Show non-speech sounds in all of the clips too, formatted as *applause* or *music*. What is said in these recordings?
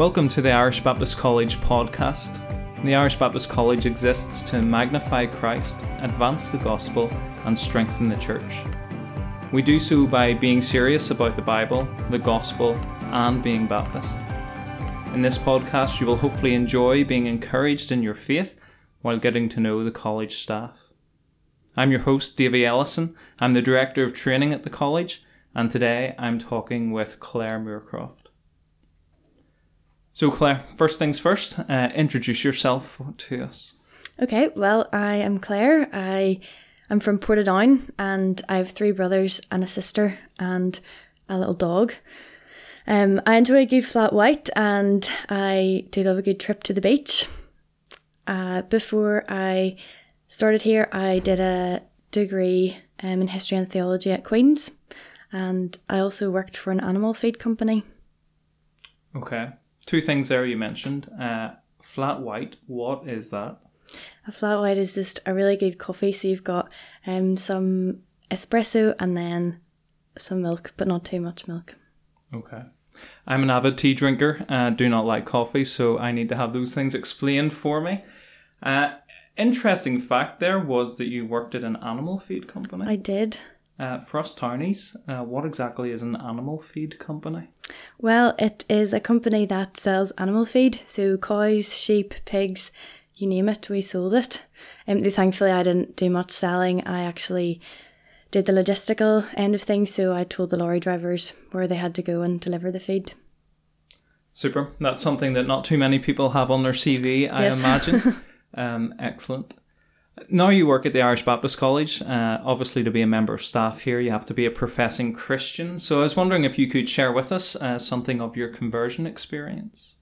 Welcome to the Irish Baptist College podcast. The Irish Baptist College exists to magnify Christ, advance the gospel, and strengthen the church. We do so by being serious about the Bible, the gospel, and being Baptist. In this podcast, you will hopefully enjoy being encouraged in your faith while getting to know the college staff. I'm your host, Davy Ellison. I'm the Director of Training at the college, and today I'm talking with Claire Moorcroft. So, Claire, first things first, uh, introduce yourself to us. Okay, well, I am Claire. I am from Portadown and I have three brothers and a sister and a little dog. Um, I enjoy a good flat white and I do love a good trip to the beach. Uh, before I started here, I did a degree um, in history and theology at Queen's and I also worked for an animal feed company. Okay two things there you mentioned. Uh, flat white, what is that? A flat white is just a really good coffee. So you've got um, some espresso and then some milk, but not too much milk. Okay. I'm an avid tea drinker. Uh, do not like coffee, so I need to have those things explained for me. Uh, interesting fact there was that you worked at an animal feed company. I did. Uh, for us townies, uh, what exactly is an animal feed company? Well, it is a company that sells animal feed, so cows, sheep, pigs, you name it, we sold it. Um, thankfully, I didn't do much selling. I actually did the logistical end of things, so I told the lorry drivers where they had to go and deliver the feed. Super. That's something that not too many people have on their CV, I yes. imagine. *laughs* um, excellent. Now you work at the Irish Baptist College. Uh, obviously, to be a member of staff here, you have to be a professing Christian. So I was wondering if you could share with us uh, something of your conversion experience.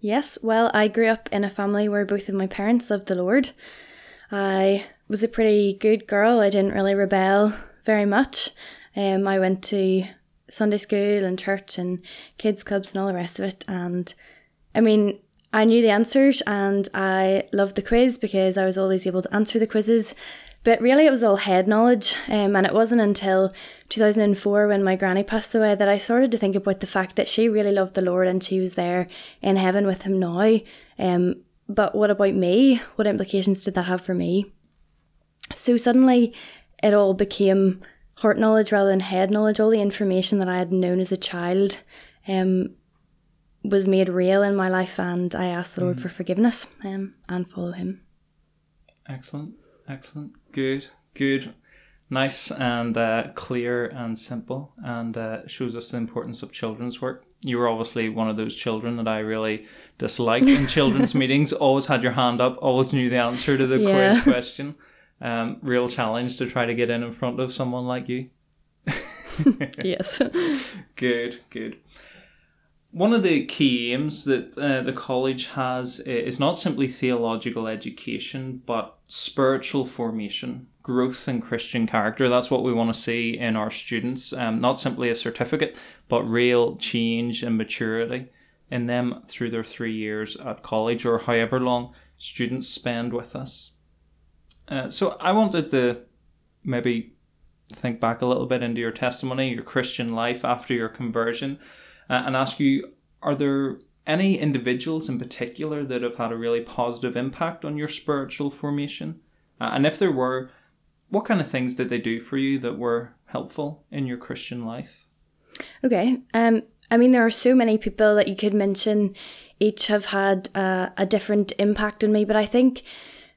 Yes, well, I grew up in a family where both of my parents loved the Lord. I was a pretty good girl. I didn't really rebel very much. Um, I went to Sunday school and church and kids clubs and all the rest of it. And I mean, I knew the answers and I loved the quiz because I was always able to answer the quizzes. But really, it was all head knowledge. Um, and it wasn't until 2004 when my granny passed away that I started to think about the fact that she really loved the Lord and she was there in heaven with him now. Um, but what about me? What implications did that have for me? So suddenly, it all became heart knowledge rather than head knowledge. All the information that I had known as a child um, was made real in my life, and I asked the Lord mm. for forgiveness um, and follow Him. Excellent, excellent, good, good, nice and uh, clear and simple, and uh, shows us the importance of children's work. You were obviously one of those children that I really disliked in children's *laughs* meetings. Always had your hand up, always knew the answer to the yeah. quiz question. Um, real challenge to try to get in in front of someone like you. *laughs* yes. *laughs* good, good one of the key aims that uh, the college has is not simply theological education, but spiritual formation, growth in Christian character. That's what we want to see in our students. Um, not simply a certificate, but real change and maturity in them through their three years at college or however long students spend with us. Uh, so I wanted to maybe think back a little bit into your testimony, your Christian life after your conversion uh, and ask you are there any individuals in particular that have had a really positive impact on your spiritual formation? Uh, and if there were, what kind of things did they do for you that were helpful in your Christian life? Okay. Um, I mean, there are so many people that you could mention. Each have had uh, a different impact on me, but I think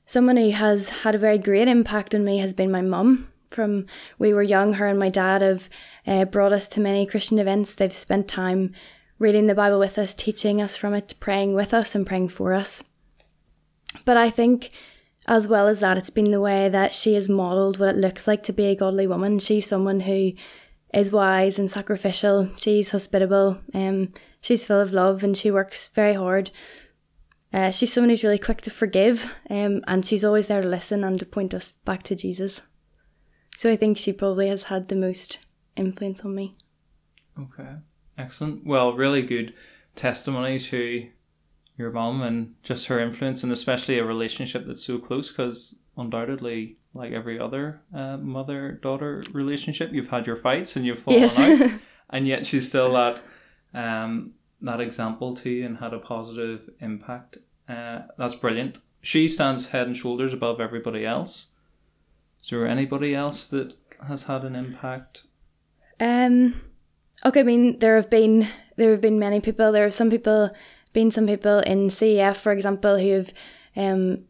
someone who has had a very great impact on me has been my mum. From we were young, her and my dad have uh, brought us to many Christian events. They've spent time reading the Bible with us, teaching us from it, praying with us, and praying for us. But I think, as well as that, it's been the way that she has modelled what it looks like to be a godly woman. She's someone who is wise and sacrificial. She's hospitable. Um, she's full of love, and she works very hard. Uh, she's someone who's really quick to forgive, um, and she's always there to listen and to point us back to Jesus. So I think she probably has had the most influence on me. Okay, excellent. Well, really good testimony to your mom and just her influence, and especially a relationship that's so close because undoubtedly, like every other uh, mother daughter relationship, you've had your fights and you've fallen yes. out, *laughs* and yet she's still that um, that example to you and had a positive impact. Uh, that's brilliant. She stands head and shoulders above everybody else. Is there anybody else that has had an impact? Um, okay, I mean there have been there have been many people. There have some people been some people in CEF, for example, who have um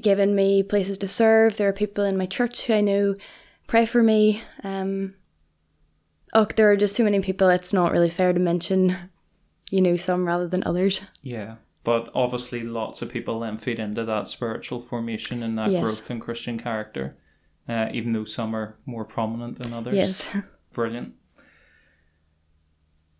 given me places to serve. There are people in my church who I know pray for me. Um, oh, there are just too many people. It's not really fair to mention, you know, some rather than others. Yeah. But obviously, lots of people then feed into that spiritual formation and that Yes. growth in Christian character, uh, even though some are more prominent than others. Yes. *laughs* Brilliant.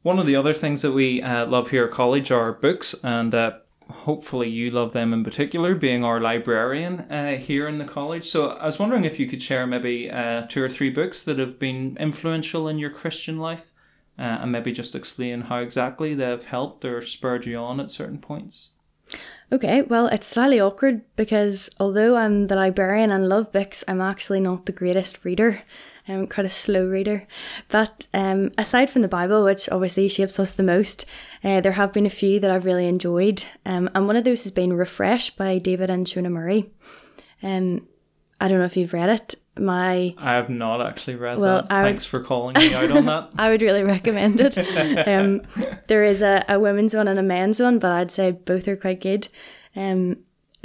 One of the other things that we uh, love here at college are books, and uh, hopefully you love them in particular, being our librarian uh, here in the college. So I was wondering if you could share maybe uh, two or three books that have been influential in your Christian life, uh, and maybe just explain how exactly they've helped or spurred you on at certain points. Okay, well, it's slightly awkward because although I'm the librarian and love books, I'm actually not the greatest reader. I'm quite a slow reader. But um, aside from the Bible, which obviously shapes us the most, uh, there have been a few that I've really enjoyed. Um, and one of those has been Refresh by David and Shona Murray. Um, I don't know if you've read it. My I have not actually read Well, that. I would- Thanks for calling me out on that. *laughs* I would really recommend it. *laughs* Um, there is a, a women's one and a men's one, but I'd say both are quite good. Um,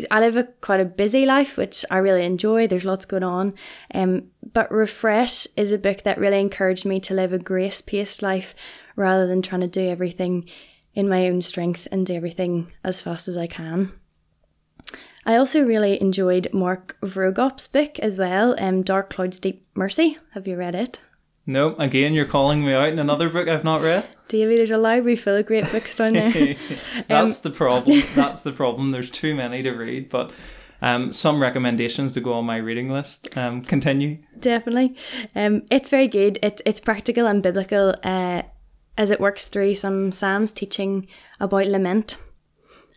I live a quite a busy life, which I really enjoy. There's lots going on. Um, but Refresh is a book that really encouraged me to live a grace paced life rather than trying to do everything in my own strength and do everything as fast as I can. I also really enjoyed Mark Vroegop's book as well, um, Dark Clouds Deep Mercy. Have you read it? No, again, you're calling me out in another book I've not read. Davy, there's a library full of great books down there. *laughs* That's the problem. That's the problem. There's too many to read, but um, some recommendations to go on my reading list. Um, continue. Definitely. Um, it's very good. It's it's practical and biblical uh, as it works through some Psalms teaching about lament.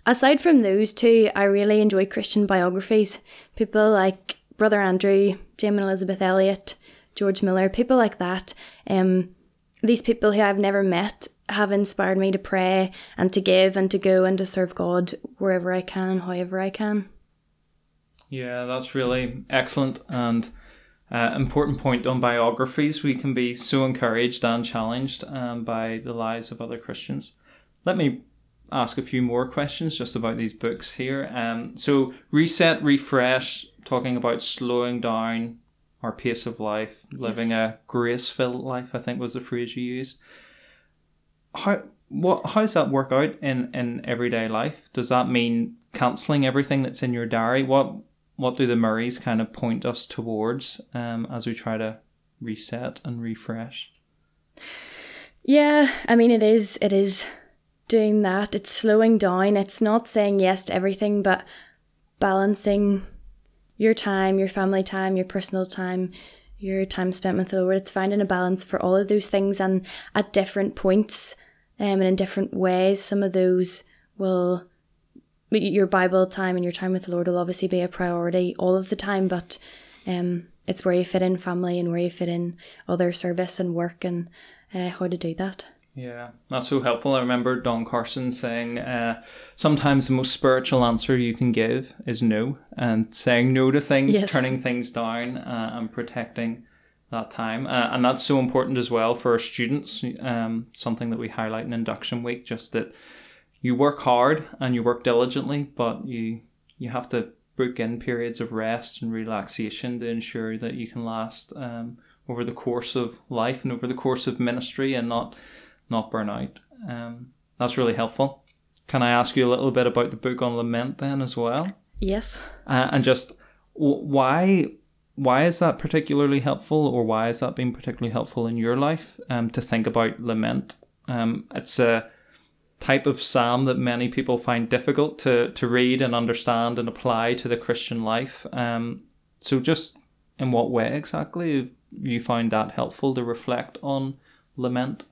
Aside from those two, I really enjoy Christian biographies. People like Brother Andrew, Damon Elisabeth Elliot, George Müller, people like that. Um, these people who I've never met have inspired me to pray and to give and to go and to serve God wherever I can and however I can. Yeah, that's really excellent and uh, important point on biographies. We can be so encouraged and challenged um, by the lives of other Christians. Let me ask a few more questions just about these books here. Um, so, reset, refresh, talking about slowing down our pace of life, living a grace-filled life. I think was the phrase you used. How what how does that work out in in everyday life? Does that mean canceling everything that's in your diary? What what do the Murrays kind of point us towards um, as we try to reset and refresh? Yeah, I mean it is it is doing that. It's slowing down. It's not saying yes to everything, but balancing your time, your family time, your personal time, your time spent with the Lord. It's finding a balance for all of those things and at different points um, and in different ways. Some of those will your Bible time and your time with the Lord will obviously be a priority all of the time, but um, it's where you fit in family and where you fit in other service and work and uh, how to do that. Yeah, that's so helpful. I remember Don Carson saying, uh, sometimes the most spiritual answer you can give is no, and saying no to things, Yes. turning things down, uh, and protecting that time. Uh, and that's so important as well for our students. Um, something that we highlight in induction week, just that you work hard and you work diligently, but you you have to book in periods of rest and relaxation to ensure that you can last um, over the course of life and over the course of ministry and not not burn out. Um, that's really helpful. Can I ask you a little bit about the book on lament then as well, Yes. uh, and just w- why why is that particularly helpful, or why has that been particularly helpful in your life um, to think about lament? Um, it's a type of psalm that many people find difficult to, to read and understand and apply to the Christian life. Um, so, just in what way exactly you find that helpful to reflect on lament?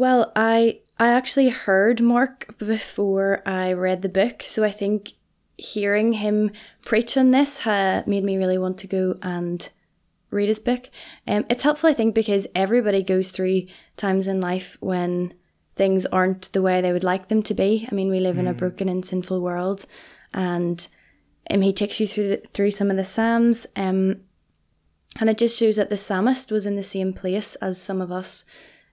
Well, I I actually heard Mark before I read the book, so I think hearing him preach on this ha, made me really want to go and read his book. Um, it's helpful, I think, because everybody goes through times in life when things aren't the way they would like them to be. I mean, we live in a broken and sinful world, and um, he takes you through the, through some of the psalms, um, and it just shows that the psalmist was in the same place as some of us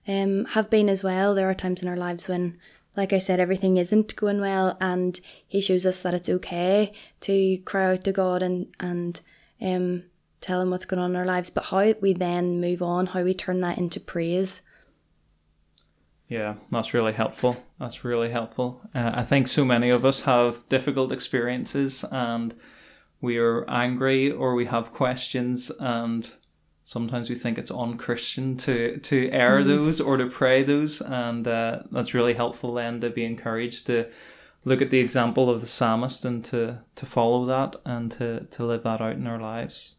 um, have been as well. There are times in our lives when, like I said, everything isn't going well, and he shows us that it's okay to cry out to God and and um, tell him what's going on in our lives, but how we then move on, how we turn that into praise. Yeah, that's really helpful. That's really helpful. Uh, I think so many of us have difficult experiences and we are angry or we have questions and sometimes we think it's unchristian to to air those or to pray those and uh, that's really helpful then to be encouraged to look at the example of the psalmist and to to follow that and to to live that out in our lives.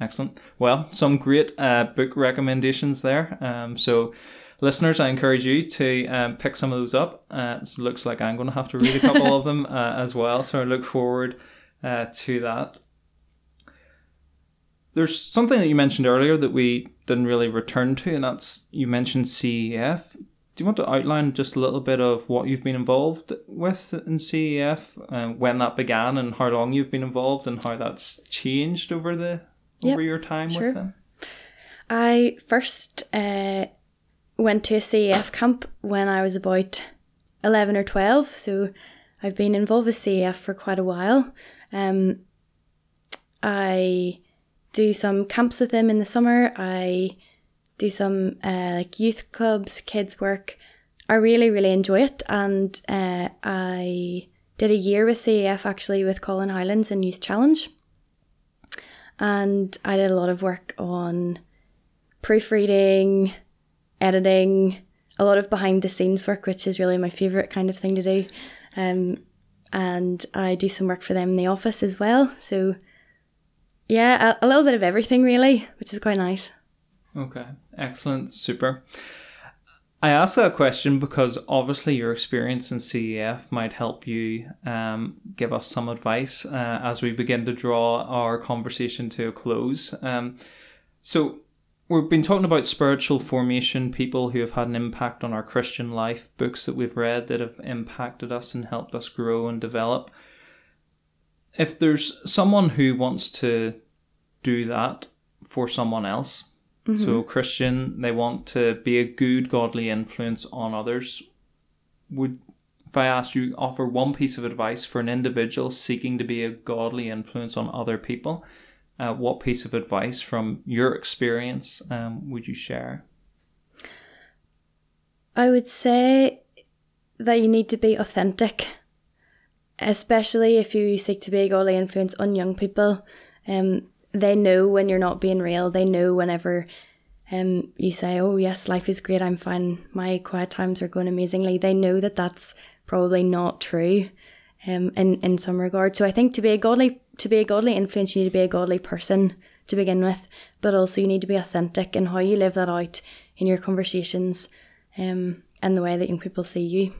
Excellent. Well some great uh, book recommendations there. Um, so listeners i encourage you to um, pick some of those up. Uh, it looks like i'm going to have to read a couple *laughs* of them uh, as well so i look forward uh, to that there's something that you mentioned earlier that we didn't really return to, and that's you mentioned CEF. Do you want to outline just a little bit of what you've been involved with in CEF, and when that began, and how long you've been involved, and how that's changed over the Yep, over your time sure. with them? I first uh, went to a CEF camp when I was about 11 or 12, so I've been involved with CEF for quite a while. Um, I do some camps with them in the summer. I do some uh, like youth clubs, kids work. I really, really enjoy it, and uh, I did a year with CEF actually with Colin Highlands and Youth Challenge, and I did a lot of work on proofreading, editing, a lot of behind the scenes work, which is really my favorite kind of thing to do. Um, and I do some work for them in the office as well. So, yeah, a, a little bit of everything really, which is quite nice. Okay, excellent, super. I ask that question because obviously your experience in CEF might help you um, give us some advice uh, as we begin to draw our conversation to a close. Um, so, we've been talking about spiritual formation, people who have had an impact on our Christian life, books that we've read that have impacted us and helped us grow and develop. If there's someone who wants to do that for someone else, so Christian, they want to be a good godly influence on others. Would if I asked you offer one piece of advice for an individual seeking to be a godly influence on other people, uh, what piece of advice from your experience um, would you share? I would say that you need to be authentic, especially if you seek to be a godly influence on young people. Um, they know when you're not being real. They know whenever um, you say, "Oh yes, life is great. I'm fine. My quiet times are going amazingly." They know that that's probably not true, um, in in some regard. So I think to be a godly to be a godly influence, you need to be a godly person to begin with, but also you need to be authentic in how you live that out in your conversations, um, and the way that young people see you.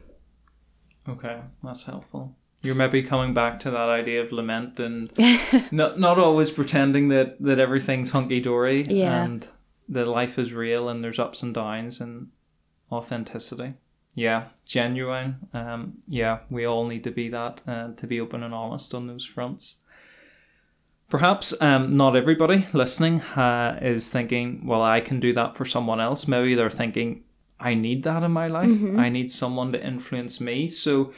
Okay, that's helpful. You're maybe coming back to that idea of lament and *laughs* not not always pretending that that everything's hunky dory Yeah. and that life is real and there's ups and downs and authenticity. Yeah, genuine. Um, yeah, we all need to be that uh, to be open and honest on those fronts. Perhaps um, not everybody listening uh, is thinking, well, I can do that for someone else. Maybe they're thinking, I need that in my life. I need someone to influence me. So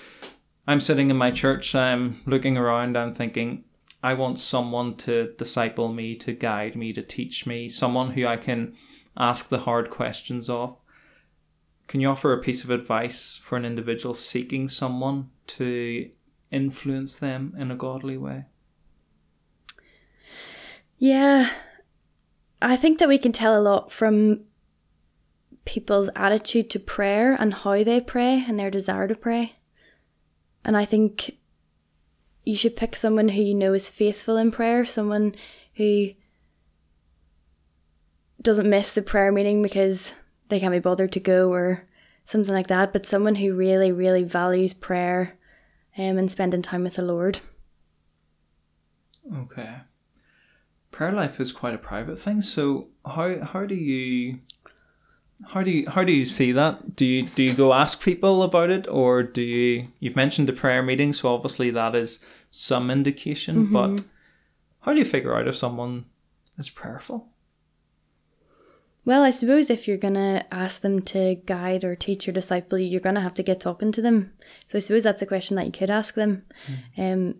I'm sitting in my church, I'm looking around, I'm thinking, I want someone to disciple me, to guide me, to teach me, someone who I can ask the hard questions of. Can you offer a piece of advice for an individual seeking someone to influence them in a godly way? Yeah, I think that we can tell a lot from people's attitude to prayer and how they pray and their desire to pray. And I think you should pick someone who you know is faithful in prayer, someone who doesn't miss the prayer meeting because they can't be bothered to go or something like that, but someone who really, really values prayer um, and spending time with the Lord. Okay. Prayer life is quite a private thing, so how how do you How do you how do you see that? Do you do you go ask people about it, or do you? You've mentioned the prayer meeting, so obviously that is some indication. Mm-hmm. But how do you figure out if someone is prayerful? Well, I suppose if you're going to ask them to guide or teach your disciple you, you're going to have to get talking to them. So I suppose that's a question that you could ask them. Mm. Um,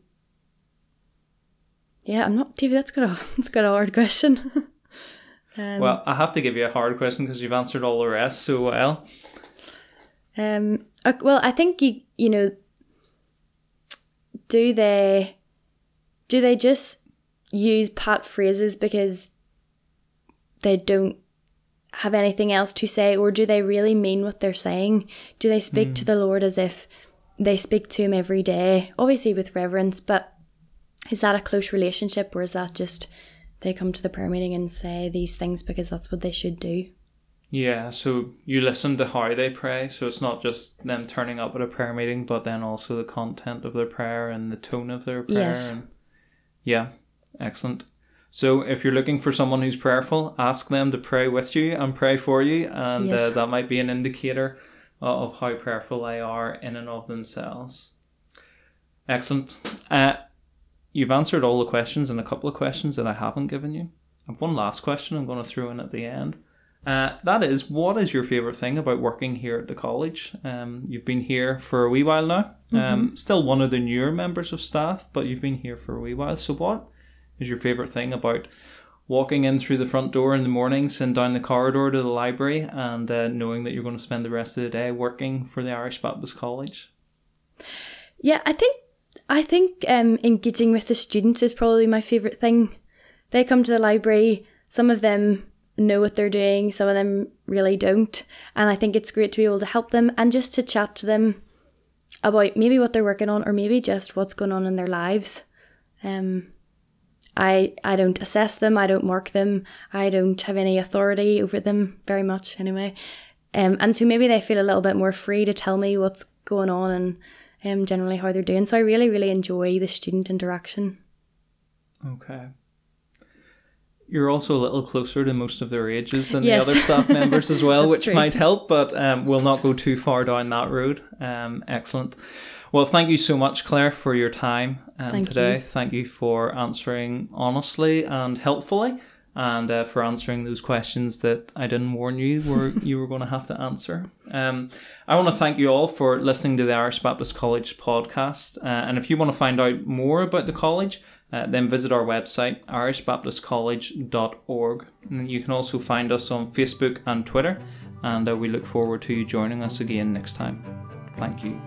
yeah, I'm not, Davy, that's got a, *laughs* that's got a hard question. *laughs* um, Well, I have to give you a hard question because you've answered all the rest so well. Um. Well, I think you you know. Do they, do they just use pat phrases because they don't have anything else to say, or do they really mean what they're saying? Do they speak to the Lord as if they speak to Him every day, obviously with reverence, but is that a close relationship, or is that just they come to the prayer meeting and say these things because that's what they should do? Yeah, so you listen to how they pray, so it's not just them turning up at a prayer meeting, but then also the content of their prayer and the tone of their prayer. Yes. And yeah, excellent. So if you're looking for someone who's prayerful, ask them to pray with you and pray for you, and uh, that might be an indicator of of how prayerful they are in and of themselves. Excellent. Uh, you've answered all the questions and a couple of questions that I haven't given you. I have one last question I'm going to throw in at the end. Uh, that is, what is your favourite thing about working here at the college? Um, you've been here for a wee while now. Um, still one of the newer members of staff, but you've been here for a wee while. So, what is your favourite thing about walking in through the front door in the mornings and down the corridor to the library and uh, knowing that you're going to spend the rest of the day working for the Irish Baptist College? Yeah, I think I think um, engaging with the students is probably my favorite thing. They come to the library. Some of them know what they're doing. Some of them really don't, and I think it's great to be able to help them and just to chat to them about maybe what they're working on or maybe just what's going on in their lives. Um, I I don't assess them. I don't mark them. I don't have any authority over them very much anyway. Um, and so maybe they feel a little bit more free to tell me what's going on and um, generally how they're doing. So I really, really enjoy the student interaction. Okay. You're also a little closer to most of their ages than Yes. the other staff members as well, *laughs* which true. might help, but um, we'll not go too far down that road. Um, excellent. Well, thank you so much, Claire, for your time um, Thank today. you. Thank you for answering honestly and helpfully, and uh, for answering those questions that I didn't warn you were *laughs* you were going to have to answer. Um, I want to thank you all for listening to the Irish Baptist College podcast. Uh, and if you want to find out more about the college, uh, then visit our website, irishbaptistcollege.org. And you can also find us on Facebook and Twitter. And uh, we look forward to you joining us again next time. Thank you.